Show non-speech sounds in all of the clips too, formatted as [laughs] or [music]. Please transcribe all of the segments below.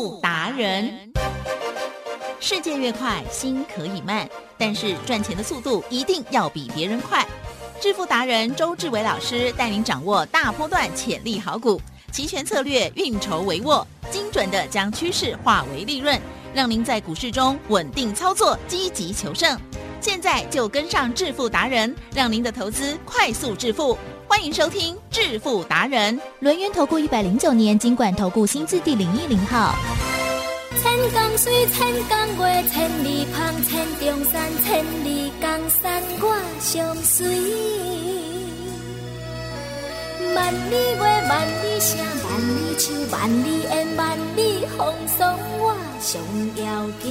富达人。世界越快，心可以慢，但是赚钱的速度一定要比别人快。致富达人周志伟老师带您掌握大波段潜力好股，齐全策略，运筹帷幄，精准的将趋势化为利润，让您在股市中稳定操作，积极求胜。现在就跟上致富达人，让您的投资快速致富。欢迎收听致富达人，轮源投顾一百零九年经管投顾新字第零一零号。千江水，千江月，千里旁，千重山，千里江山我相随。万里月，万里声，万里树，万里烟，万里风霜，我上遥行。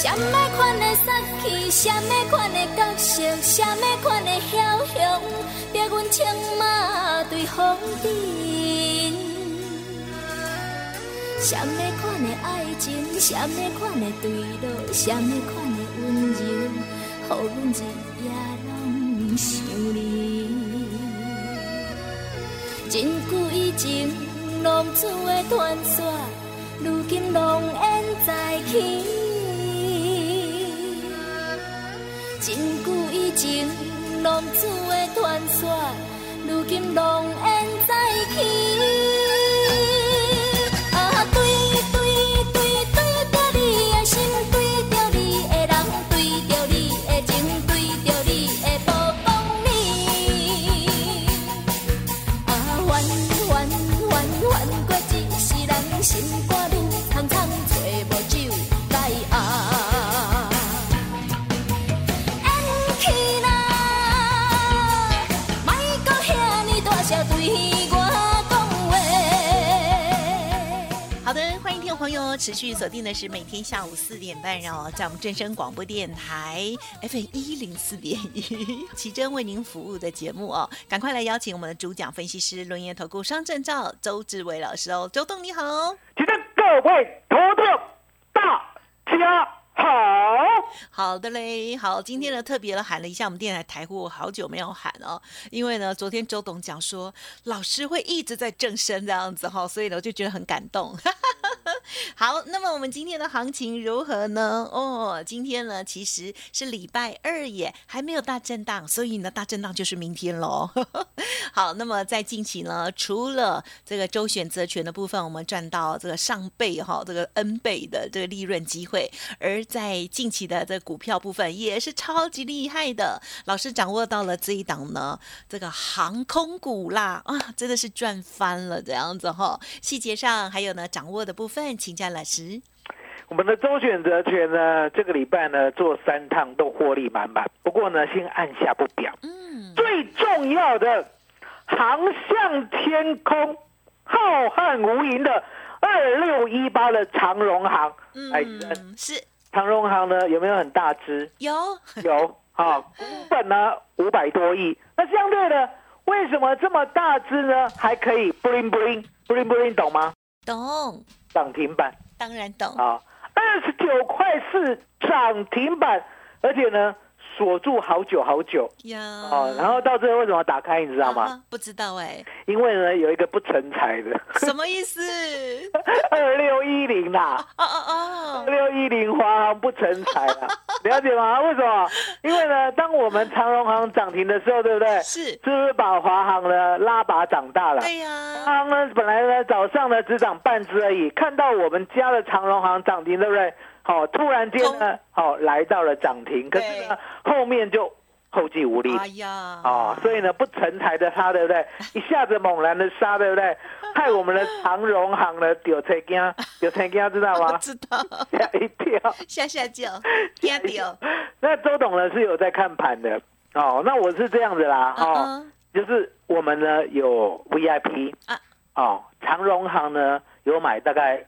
什么款的杀气，什么款的角色，什么款的枭雄，逼阮策马对风尘。什么款的爱情，什么款的对路，什么款的温柔，予阮日夜想你。真久以前，浪子的传说，如今浓烟再起。真久以前，浪子的传说，如今浓烟再起。持续锁定的是每天下午四点半，然后，在我们正声广播电台 FM 一零四点一，奇珍为您服务的节目哦，赶快来邀请我们的主讲分析师、轮研投顾双证照周志伟老师哦，周董你好，奇珍各位投资大家。好好的嘞，好，今天呢特别的喊了一下我们电台台呼，好久没有喊哦，因为呢昨天周董讲说老师会一直在正声这样子哈，所以呢我就觉得很感动。[laughs] 好，那么我们今天的行情如何呢？哦，今天呢其实是礼拜二耶，还没有大震荡，所以呢大震荡就是明天喽。[laughs] 好，那么在近期呢，除了这个周选择权的部分，我们赚到这个上倍哈，这个 N 倍的这个利润机会，而在近期的这股票部分也是超级厉害的，老师掌握到了这一档呢，这个航空股啦啊，真的是赚翻了这样子哈。细节上还有呢，掌握的部分，请教老师。我们的周选择权呢，这个礼拜呢做三趟都获利满满，不过呢先按下不表。嗯，最重要的航向天空浩瀚无垠的二六一八的长荣航，嗯，是。长荣行呢有没有很大只？有有，啊，股本呢五百多亿。那相对的，为什么这么大只呢？还可以 bling bling bling bling，懂吗？懂。涨停板，当然懂。啊，二十九块四涨停板，而且呢。锁住好久好久，哦，然后到最后为什么打开，你知道吗？不知道哎，因为呢有一个不成才的，[laughs] 什么意思？[laughs] 二六一零啦，哦哦哦，二六一零华航不成才了，[laughs] 了解吗？为什么？因为呢，当我们长荣航涨停的时候，对不对？是，是不是把华航呢拉拔长大了？对呀，华航呢本来呢早上呢只涨半只而已，看到我们家的长荣航涨停，对不对？好，突然间呢，好来到了涨停，可是呢，后面就后继无力。哎呀，哦，所以呢，不成才的他，对不对？[laughs] 一下子猛然的杀，对不对？害我们的长荣行呢丢车惊，[laughs] 丢车惊，知道吗？知道，吓一跳，吓吓叫，[laughs] 吓掉。那周董呢是有在看盘的，哦，那我是这样子啦，哦，就是我们呢有 VIP 啊，哦，长荣行呢有买大概。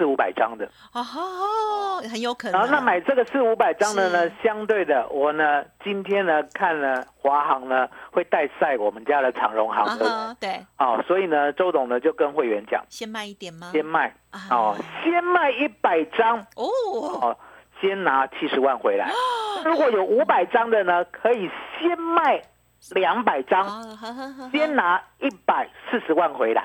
四五百张的。哦，很有可能。然后那买这个四五百张的呢，相对的，我呢今天呢看了华航呢会带赛我们家的长荣航的，对，哦，所以呢周董呢就跟会员讲，先卖一点吗？先卖。哦，先卖一百张。哦，哦，先拿七十万回来。如果有五百张的呢，可以先卖两百张，先拿一百四十万回来。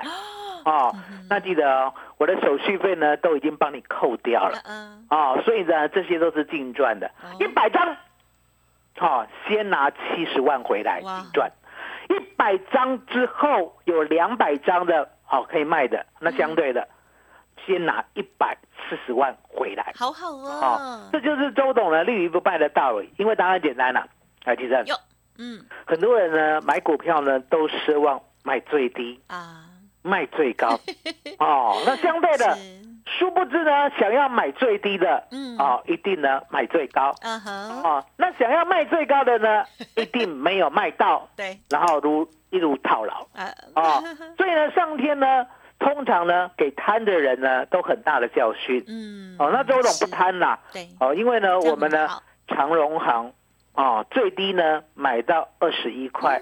哦，那记得哦，我的手续费呢都已经帮你扣掉了，嗯，哦，所以呢这些都是净赚的，一百张，哦，先拿七十万回来净赚，一百张之后有两百张的，哦可以卖的，那相对的，先拿一百四十万回来，好好哦，这就是周董呢立于不败的道理，因为答案简单了，来提正，嗯，很多人呢买股票呢都奢望买最低。啊。卖最高。[laughs] 哦，那相对的，殊不知呢，想要买最低的，嗯，哦，一定呢买最高，嗯哼，哦，那想要卖最高的呢，[laughs] 一定没有卖到，对，然后如一路套牢，啊，哦，所以呢，上天呢，通常呢，给贪的人呢，都很大的教训，嗯，哦，那周董不贪啦，对，哦，因为呢，我们呢，长荣行。哦，最低呢买到二十一块，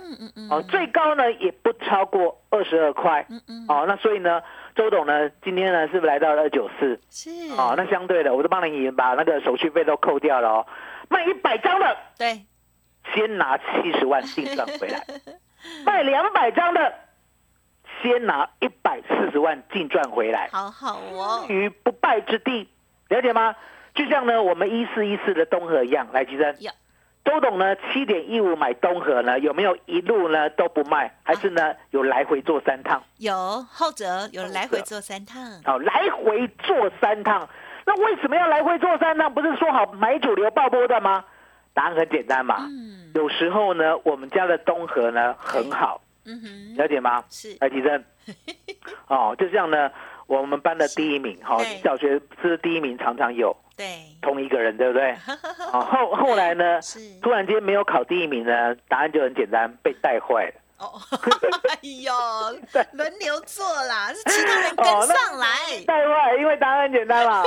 哦，最高呢也不超过二十二块，哦，那所以呢，周董呢今天呢是不是来到了二九四？是，哦，那相对的，我都帮你把那个手续费都扣掉了哦，卖一百张的，对，先拿七十万净赚回来，[laughs] 卖两百张的，先拿一百四十万净赚回来，好好哦，于不败之地，了解吗？就像呢我们一四一四的东河一样，来，吉生。周董呢，七点一五买东河呢，有没有一路呢都不卖，还是呢有来回做三趟？有，后者有来回做三趟。好，来回做三趟，那为什么要来回做三趟？不是说好买主流爆波的吗？答案很简单嘛。嗯。有时候呢，我们家的东河呢很好。嗯哼。了解吗？是。来提升。[laughs] 哦，就像呢，我们班的第一名，哈，小学是第一名，常常有。对，同一个人，对不对？啊，[laughs] 后后来呢？是突然间没有考第一名呢？答案就很简单，被带坏了。哦，[laughs] 哎呦，[laughs] 轮流做啦，是其他人跟上来带坏，因为答案很简单嘛。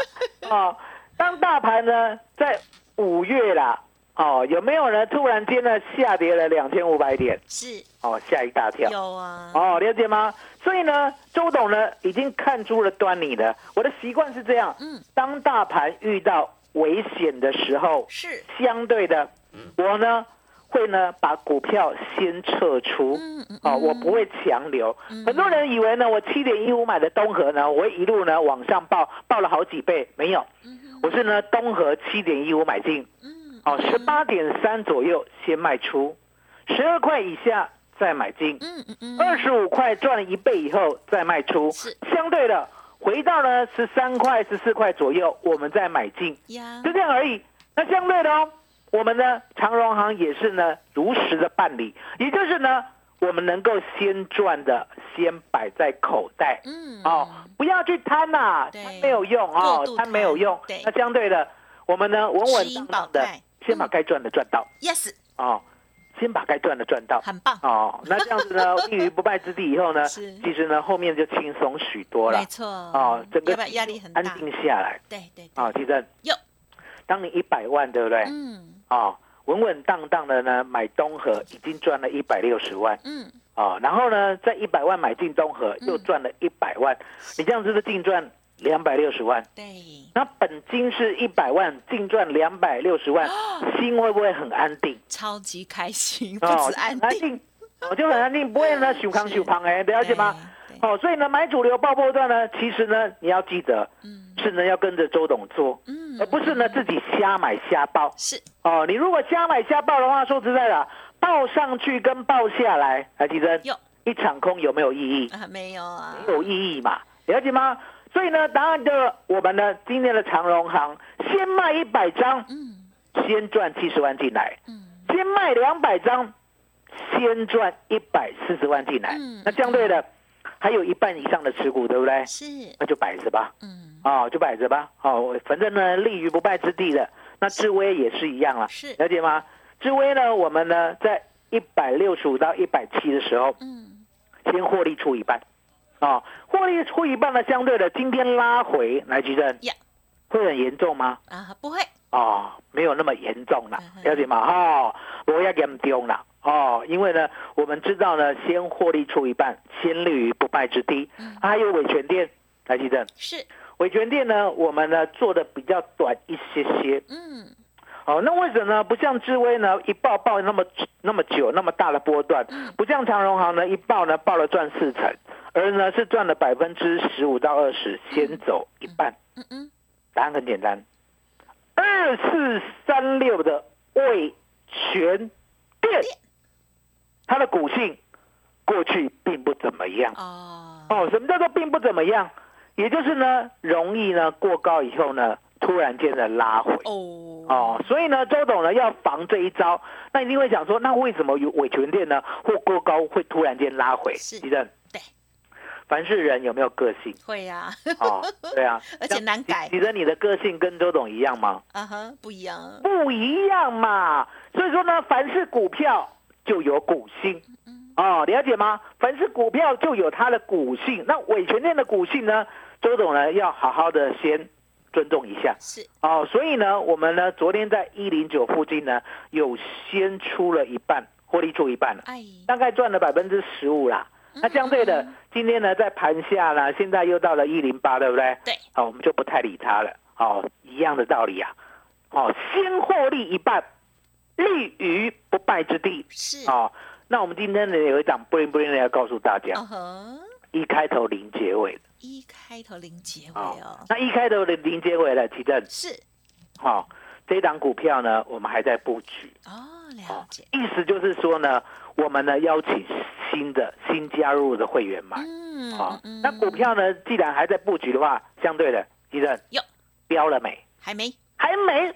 哦，当大盘呢在五月啦，哦，有没有呢突然间呢下跌了两千五百点？是哦，吓一大跳。有啊。哦，了解吗？所以呢，周董呢已经看出了端倪了。我的习惯是这样，嗯，当大盘遇到危险的时候，是相对的，我呢会呢把股票先撤出，嗯嗯，哦，我不会强留。很多人以为呢，我七点一五买的东河呢，我一路呢往上报，报了好几倍，没有，我是呢东河七点一五买进，嗯，哦，十八点三左右先卖出，十二块以下。再买进，嗯嗯嗯，二十五块赚了一倍以后再卖出，是相对的，回到了十三块、十四块左右，我们再买进，呀，就这样而已。那相对的哦，我们呢长荣行也是呢如实的办理，也就是呢我们能够先赚的先摆在口袋，嗯，哦，不要去贪呐，贪没有用哦，贪没有用。那相对的，我们呢稳稳当当的先把该赚的赚到，yes，哦。先把该赚的赚到，很棒哦。那这样子呢，[laughs] 立于不败之地以后呢，其实呢后面就轻松许多了。没错，哦，整个压力很大，安定下来。对对，啊，提正。有，当你一百万，对不对？嗯。哦，稳稳当当的呢，买东河已经赚了一百六十万。嗯。啊，然后呢，在一百万买进东河，又赚了一百万。你这样子的净赚。两百六十万，对，那本金是一百万，净赚两百六十万，[gasps] 心会不会很安定？超级开心，不止安定，我就很安定，不会呢修康修胖哎，[laughs] 了解吗？哦，所以呢，买主流爆破段呢，其实呢，你要记得，嗯，是呢要跟着周董做，嗯，而不是呢自己瞎买瞎报。是哦，你如果瞎买瞎报的话，说实在的，报上去跟报下来，来提升，一场空有没有意义？啊，没有啊，没有意义嘛，了解吗？所以呢，答案就我们呢，今天的长荣行先卖一百张，嗯，先赚七十万进来，嗯，先卖两百张，先赚一百四十万进来，嗯，那相对的还有一半以上的持股，对不对？是，那就摆着吧，嗯，哦，就摆着吧，哦，反正呢，立于不败之地的，那智威也是一样了，是，了解吗？智威呢，我们呢在一百六十五到一百七的时候，嗯，先获利出一半。啊，获利出一半呢，相对的，今天拉回来，吉正，会很严重吗？啊，不会。哦，没有那么严重了，了解吗？哈，不要给丢了。哦，因为呢，我们知道呢，先获利出一半，先立于不败之地。还有伟权店，来吉正，是伟权店呢，我们呢做的比较短一些些。嗯。哦，那为什么呢？不像智威呢，一爆爆那么那么久，那么大的波段，不像长荣行呢，一爆呢爆了赚四成。而呢是赚了百分之十五到二十，先走一半。嗯嗯，答案很简单，二四三六的味全店，它的股性过去并不怎么样。哦哦，什么叫做并不怎么样？也就是呢，容易呢过高以后呢，突然间的拉回。哦哦，所以呢，周董呢要防这一招。那一定会想说，那为什么有尾权店呢？或过高会突然间拉回？是，正对。凡是人有没有个性？会呀。哦，对啊，[laughs] 而且难改。记得你的个性跟周董一样吗？啊哈，不一样。不一样嘛。所以说呢，凡是股票就有股性。哦，了解吗？凡是股票就有它的股性。那尾权店的股性呢？周董呢，要好好的先尊重一下，是哦，所以呢，我们呢，昨天在一零九附近呢，有先出了一半，获利出一半了，哎，大概赚了百分之十五啦。那相对的，今天呢，在盘下呢，现在又到了一零八，对不对？对，好，我们就不太理它了。哦，一样的道理啊。哦，先获利一半，立于不败之地。是哦，那我们今天呢，有一档不灵不灵的要告诉大家，一开头零结尾的。一开头零结尾哦，那一开头的零结尾的提振是，好，这档股票呢，我们还在布局。哦，了解，意思就是说呢，我们呢邀请新的新加入的会员买，嗯，好，那股票呢，既然还在布局的话，相对的提振哟。标了没？还没，还没，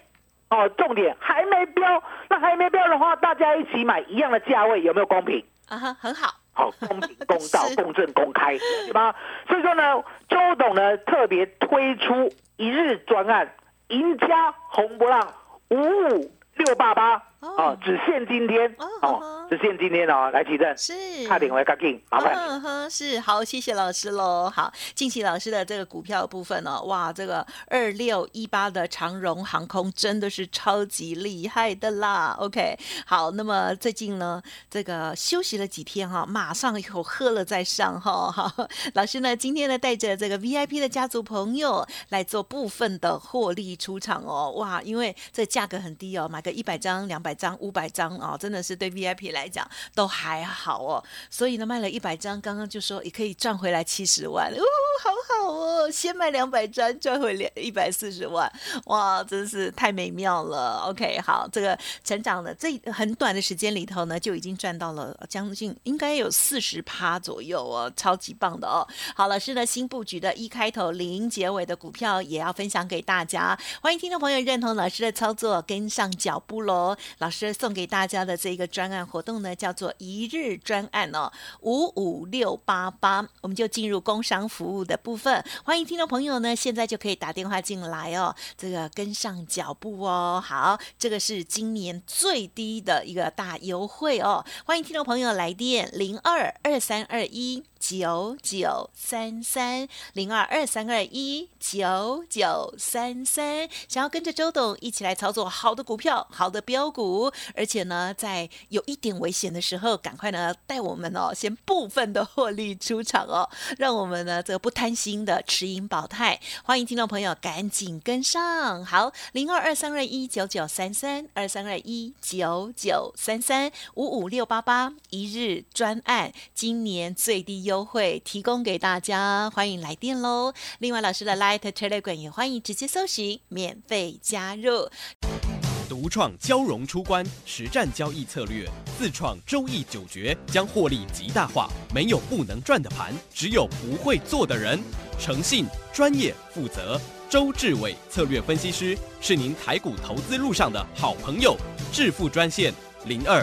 哦，重点还没标，那还没标的话，大家一起买一样的价位，有没有公平？啊哈，很好。好，公平、公道、[laughs] 公正、公开，对吧？所以说呢，周董呢特别推出一日专案，赢家红波浪五五六八八。哦，只限今天哦，只限今天哦，来提振是，差点会卡紧，麻烦。嗯哼，是好，谢谢老师喽。好，近期老师的这个股票部分呢，哇，这个二六一八的长荣航空真的是超级厉害的啦。OK，好，那么最近呢，这个休息了几天哈，马上又喝了再上哈。[laughs] 好，老师呢今天呢带着这个 VIP 的家族朋友来做部分的获利出场哦。哇，因为这价格很低哦，买个一百张、两百。百张五百张啊，真的是对 VIP 来讲都还好哦，所以呢卖了一百张，刚刚就说也可以赚回来七十万哦，好好哦，先卖两百张赚回两一百四十万，哇，真是太美妙了。OK，好，这个成长的这很短的时间里头呢，就已经赚到了将近应该有四十趴左右哦，超级棒的哦。好，老师呢新布局的一开头零结尾的股票也要分享给大家，欢迎听众朋友认同老师的操作，跟上脚步喽。老师送给大家的这个专案活动呢，叫做一日专案哦，五五六八八，我们就进入工商服务的部分。欢迎听众朋友呢，现在就可以打电话进来哦，这个跟上脚步哦。好，这个是今年最低的一个大优惠哦。欢迎听众朋友来电零二二三二一。九九三三零二二三二一九九三三，想要跟着周董一起来操作好的股票、好的标股，而且呢，在有一点危险的时候，赶快呢带我们哦，先部分的获利出场哦，让我们呢这不贪心的持盈保泰。欢迎听众朋友赶紧跟上，好零二二三二一九九三三二三二一九九三三五五六八八一日专案，今年最低优。优惠提供给大家，欢迎来电喽！另外，老师的 Light Telegram 也欢迎直接搜寻，免费加入。独创交融出关实战交易策略，自创周易九诀，将获利极大化。没有不能赚的盘，只有不会做的人。诚信、专业、负责，周志伟策略分析师是您台股投资路上的好朋友。致富专线零二。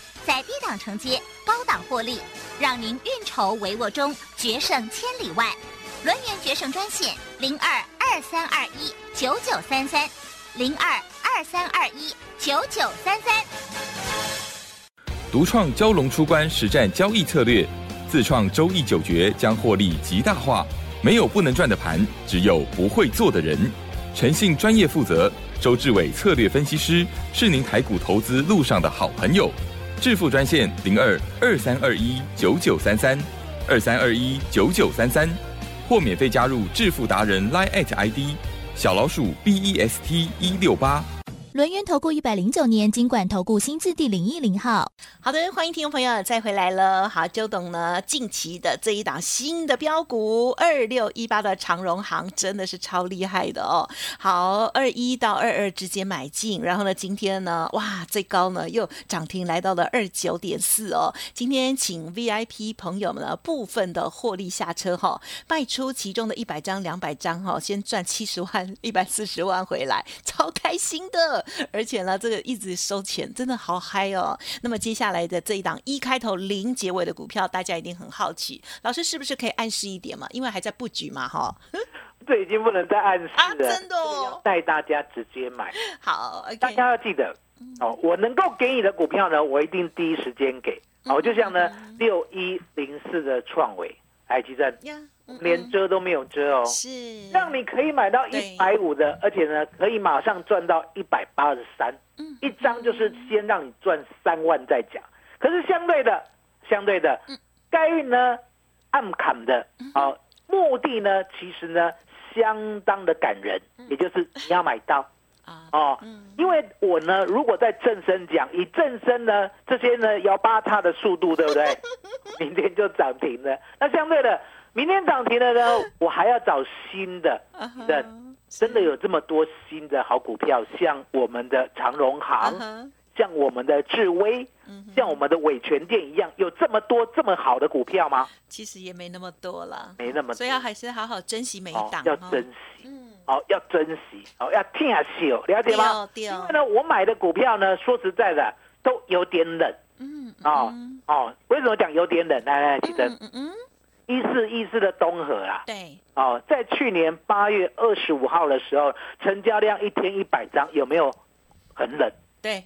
在低档承接，高档获利，让您运筹帷幄中决胜千里外。轮源决胜专线零二二三二一九九三三零二二三二一九九三三。独创蛟龙出关实战交易策略。自创周易九诀将获利极大化。没有不能赚的盘，只有不会做的人。诚信、专业、负责，周志伟策略分析师是您台股投资路上的好朋友。致富专线零二二三二一九九三三二三二一九九三三，或免费加入致富达人 Line at ID 小老鼠 B E S T 一六八。轮源投顾一百零九年金管投顾新字第零一零号，好的，欢迎听众朋友再回来了。好，周董呢，近期的这一档新的标股二六一八的长荣行真的是超厉害的哦。好，二一到二二之间买进，然后呢，今天呢，哇，最高呢又涨停来到了二九点四哦。今天请 VIP 朋友们呢部分的获利下车哈，卖出其中的一百张、两百张哈，先赚七十万、一百四十万回来，超开心的。[laughs] 而且呢，这个一直收钱，真的好嗨哦。那么接下来的这一档一开头零结尾的股票，大家一定很好奇，老师是不是可以暗示一点嘛？因为还在布局嘛，哈。[laughs] 这已经不能再暗示了，真的哦。带大家直接买。好，大家要记得哦，我能够给你的股票呢，我一定第一时间给。哦，就像呢六一零四的创维，哎，奇正。连遮都没有遮哦，是。让你可以买到一百五的，而且呢，可以马上赚到一百八十三，一张就是先让你赚三万再讲。可是相对的，相对的，该呢暗砍的，好目的呢，其实呢相当的感人，也就是你要买到啊，哦，因为我呢，如果在正身讲，以正身呢这些呢摇八叉的速度，对不对？[laughs] 明天就涨停了。那相对的。明天涨停了呢，我还要找新的。的，真的有这么多新的好股票，像我们的长荣行，像我们的智威，像我们的伟全店一样，有这么多这么好的股票吗？其实也没那么多了，没那么多，所以要还是好好珍惜每一档，要珍惜，哦，要珍惜，哦，要听下去哦，了解吗？因为呢，我买的股票呢，说实在的，都有点冷，嗯，哦，哦，为什么讲有点冷？来来，记得，嗯嗯。一四一四的东河啊，对，哦，在去年八月二十五号的时候，成交量一天一百张，有没有很冷？对，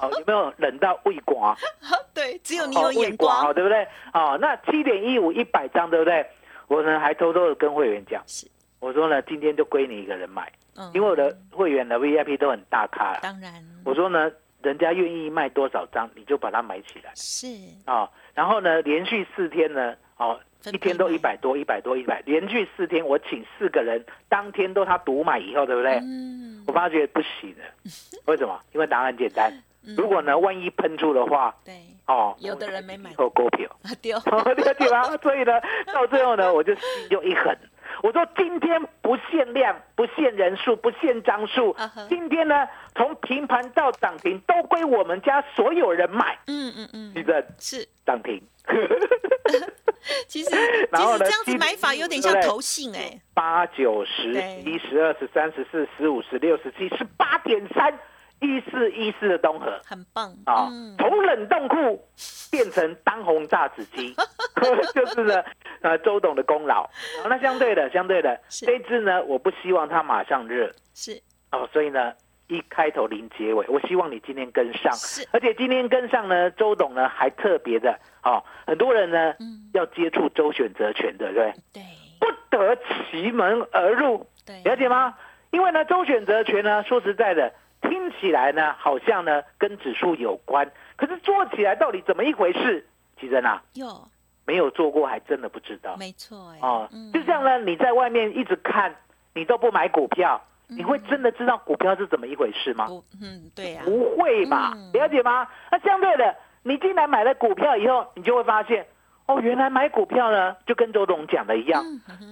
哦，有没有冷到胃刮？[laughs] 对，只有你有眼光，对不对？哦，那七点一五一百张，对不对？我呢还偷偷的跟会员讲，是，我说呢，今天就归你一个人买，嗯，因为我的会员的 VIP 都很大咖，当然，我说呢，人家愿意卖多少张，你就把它买起来，是，啊，然后呢，连续四天呢，哦。一天都一百多，一百多，一百，连续四天我请四个人，当天都他独买以后，对不对？嗯。我发觉不行了，[laughs] 为什么？因为答案简单。如果呢，万一喷出的话，对，哦，有的人没买，后股票。丢，了解吗？[laughs] 所以呢，到最后呢，我就心就一狠，我说今天不限量，不限人数，不限张数，今天呢，从平盘到涨停都归我们家所有人买。嗯嗯嗯，记得是。涨停。[laughs] 其实，[laughs] 然后呢，这样子买法有点像投信哎，八九十一十二十三十四十五十六十七十八点三一四一四的东河，很棒。啊！从冷冻库变成当红炸子鸡，[laughs] 就是呢，呃，周董的功劳。那相对的，相对的，这支呢，我不希望它马上热，是。哦，所以呢。一开头零结尾，我希望你今天跟上，而且今天跟上呢，周董呢还特别的，哦，很多人呢要接触周选择权的，对？对？不得其门而入，对，了解吗？因为呢，周选择权呢，说实在的，听起来呢好像呢跟指数有关，可是做起来到底怎么一回事？其实呢，有没有做过还真的不知道，没错，哦，就像呢，你在外面一直看，你都不买股票。你会真的知道股票是怎么一回事吗？嗯，对呀，不会吧？了解吗？那相对的，你进来买了股票以后，你就会发现，哦，原来买股票呢，就跟周董讲的一样，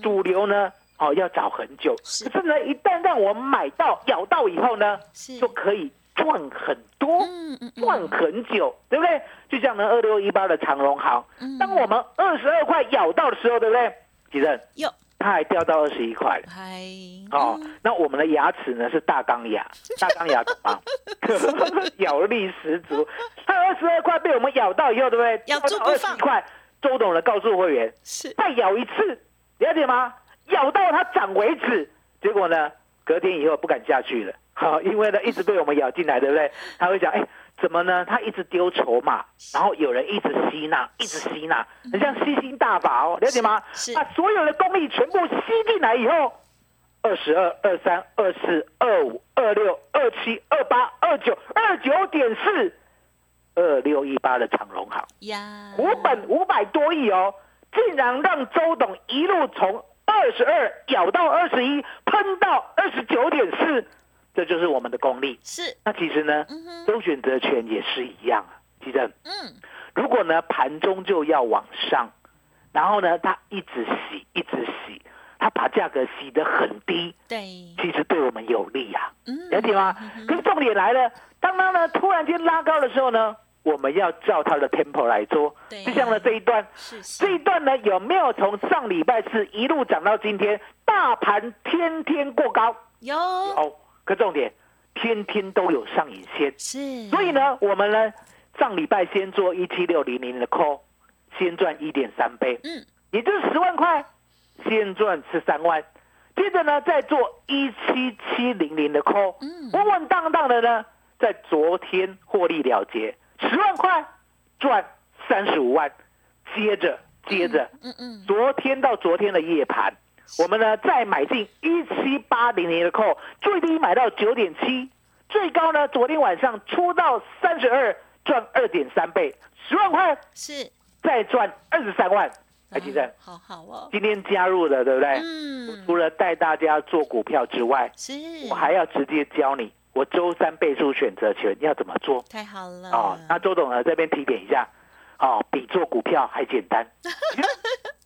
主流呢，哦，要找很久。可是呢，一旦让我们买到、咬到以后呢，就可以赚很多，赚很久，对不对？就像呢，二六一八的长隆行，当我们二十二块咬到的时候，对不对？几任？有。它还掉到二十一块了，哦，那我们的牙齿呢是大钢牙，大钢牙怎么？[laughs] 咬力十足。它二十二块被我们咬到以后，对不对？咬住不放。块，周董的告诉会员是再咬一次，了解吗？咬到它涨为止。结果呢，隔天以后不敢下去了，好，[laughs] 因为呢一直被我们咬进来，对不对？[laughs] 他会想，哎，怎么呢？他一直丢筹码，然后有人一直吸纳，一直吸纳，很像吸星大法哦，了解吗？是把所有的功力全部吸进来以后，二十二、二三、二四、二五、二六、二七、二八、二九、二九点四，二六一八的长荣行，呀，股本五百多亿哦，竟然让周董一路从二十二咬到二十一，喷到二十九点四，这就是我们的功力。是，那其实呢，周选择权也是一样啊，记得，嗯，如果呢盘中就要往上，然后呢它一直洗，一直洗，它把价格洗得很低，对，其实对我们有利呀、嗯，了解吗？可是重点来了，当它呢突然间拉高的时候呢，我们要照它的 tempo 来做。就像呢这一段，是。这，一段呢有没有从上礼拜四一路涨到今天，大盘天天过高？有，哦，可重点，天天都有上影线。是，所以，呢，我们呢上礼拜先做一七六零零的 call，先赚一点三倍，嗯，也就是十万块，先赚十三万。接着呢，再做一七七零零的 call，嗯。稳稳当当的呢，在昨天获利了结，十万块赚三十五万。接着，接着，嗯嗯，昨天到昨天的夜盘，我们呢再买进一七八零零的 call，最低买到九点七，最高呢昨天晚上出到三十二，赚二点三倍，十万块是，再赚二十三万。还记得啊好好哦，今天加入了，对不对？嗯，除了带大家做股票之外，是，我还要直接教你，我周三倍数选择权要怎么做？太好了，哦。那周董呢这边提点一下，哦，比做股票还简单，[laughs]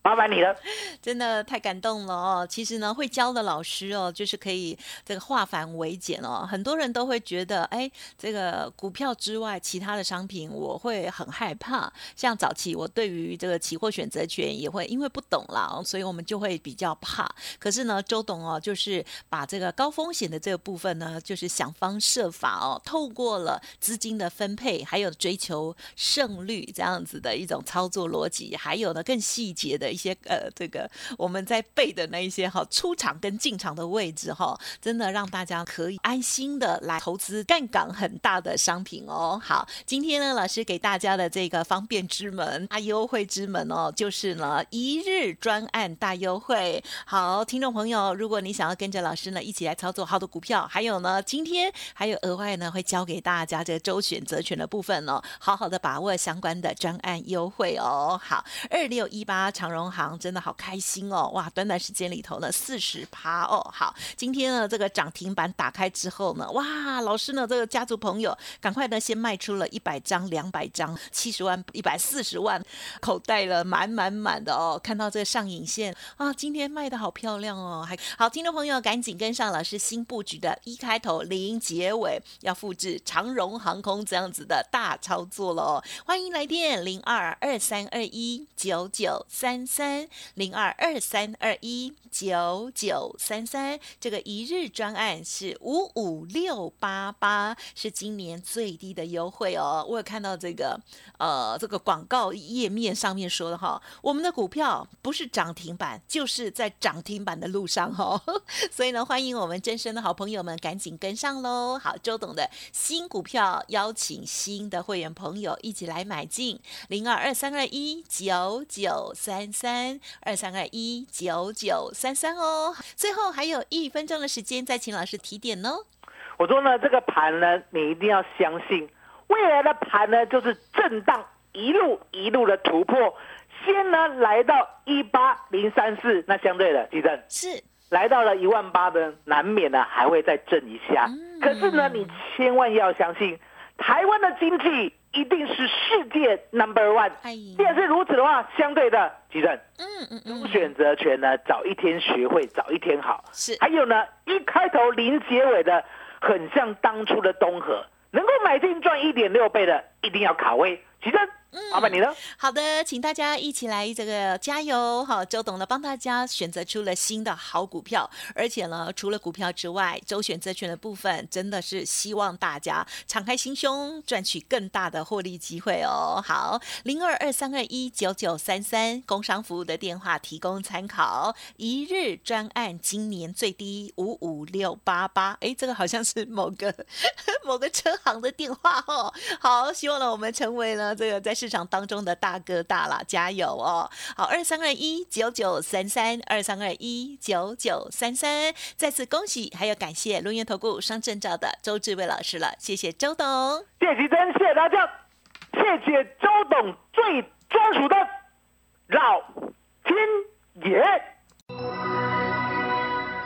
麻烦你了。真的太感动了哦！其实呢，会教的老师哦，就是可以这个化繁为简哦。很多人都会觉得，哎，这个股票之外，其他的商品我会很害怕。像早期我对于这个期货选择权也会因为不懂啦，所以我们就会比较怕。可是呢，周董哦，就是把这个高风险的这个部分呢，就是想方设法哦，透过了资金的分配，还有追求胜率这样子的一种操作逻辑，还有呢更细节的一些呃这个我们在背的那一些哈出场跟进场的位置哈，真的让大家可以安心的来投资杠杆很大的商品哦。好，今天呢老师给大家的这个方便之门、大优惠之门哦，就是呢一日专案大优惠。好，听众朋友，如果你想要跟着老师呢一起来操作好的股票，还有呢今天还有额外呢会教给大家这个周选择权的部分哦，好好的把握相关的专案优惠哦。好，二六一八长荣行真的好开心哦，哇，短短时间里头呢四十趴哦。好，今天呢这个涨停板打开之后呢，哇，老师呢这个家族朋友赶快呢先卖出了一百张、两百张、七十万、一百四十万，口袋了满满满的哦。看到这个上影线啊，今天卖的好漂亮哦，还好，听众朋友赶紧跟上老师新布局的一开头零结尾，要复制长荣航空这样子的大操作了哦。欢迎来电零二二三二一九九三三零二二三二一九九三三，这个一日专案是五五六八八，是今年最低的优惠哦。我有看到这个呃这个广告页面上面说的哈，我们的股票不是涨停板，就是在涨停板的路上哈、哦。[laughs] 所以呢，欢迎我们真身的好朋友们赶紧跟上喽。好，周董的新股票邀请新的会员朋友一起来买进零二二三二一九九三三二三二一九九三三哦。最后还有一分钟的时间，再请老师提点哦。我说呢，这个盘呢，你一定要相信，未来的盘呢就是震荡，一路一路的突破。先呢来到一八零三四，那相对的，地震是来到了一万八的，难免呢还会再震一下。嗯可是呢，你千万要相信，台湾的经济一定是世界 number one。哎，既然是如此的话，相对的，吉正嗯嗯嗯，选择权呢，早一天学会，早一天好。是还有呢，一开头零结尾的，很像当初的东河，能够买进赚一点六倍的，一定要卡位。其实。麻烦你了。好的，请大家一起来这个加油哈！周董呢帮大家选择出了新的好股票，而且呢，除了股票之外，周选择权的部分真的是希望大家敞开心胸，赚取更大的获利机会哦。好，零二二三二一九九三三工商服务的电话提供参考，一日专案今年最低五五六八八，哎，这个好像是某个 [laughs] 某个车行的电话哦。好，希望呢我们成为了这个在。市场当中的大哥大啦，加油哦！好，二三二一九九三三，二三二一九九三三，再次恭喜，还有感谢龙源投顾双证照的周志伟老师了，谢谢周董，谢谢真，谢谢大家，谢谢周董最专属的老天爷。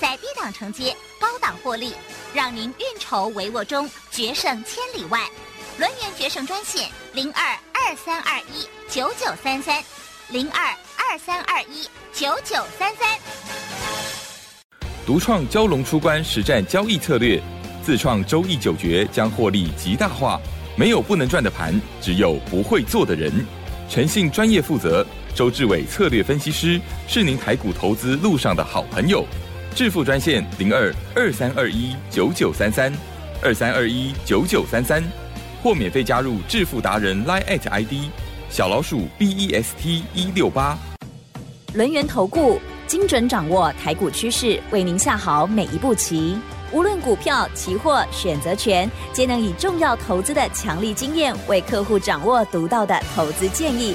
在低档承接，高档获利，让您运筹帷幄中决胜千里外。轮源决胜专线零二二三二一九九三三零二二三二一九九三三。独创蛟龙出关实战交易策略，自创周易九诀将获利极大化。没有不能赚的盘，只有不会做的人。诚信、专业、负责，周志伟策略分析师是您台股投资路上的好朋友。致富专线零二二三二一九九三三二三二一九九三三，或免费加入致富达人 Line ID 小老鼠 B E S T 一六八。轮源投顾精准掌握台股趋势，为您下好每一步棋。无论股票、期货、选择权，皆能以重要投资的强力经验，为客户掌握独到的投资建议。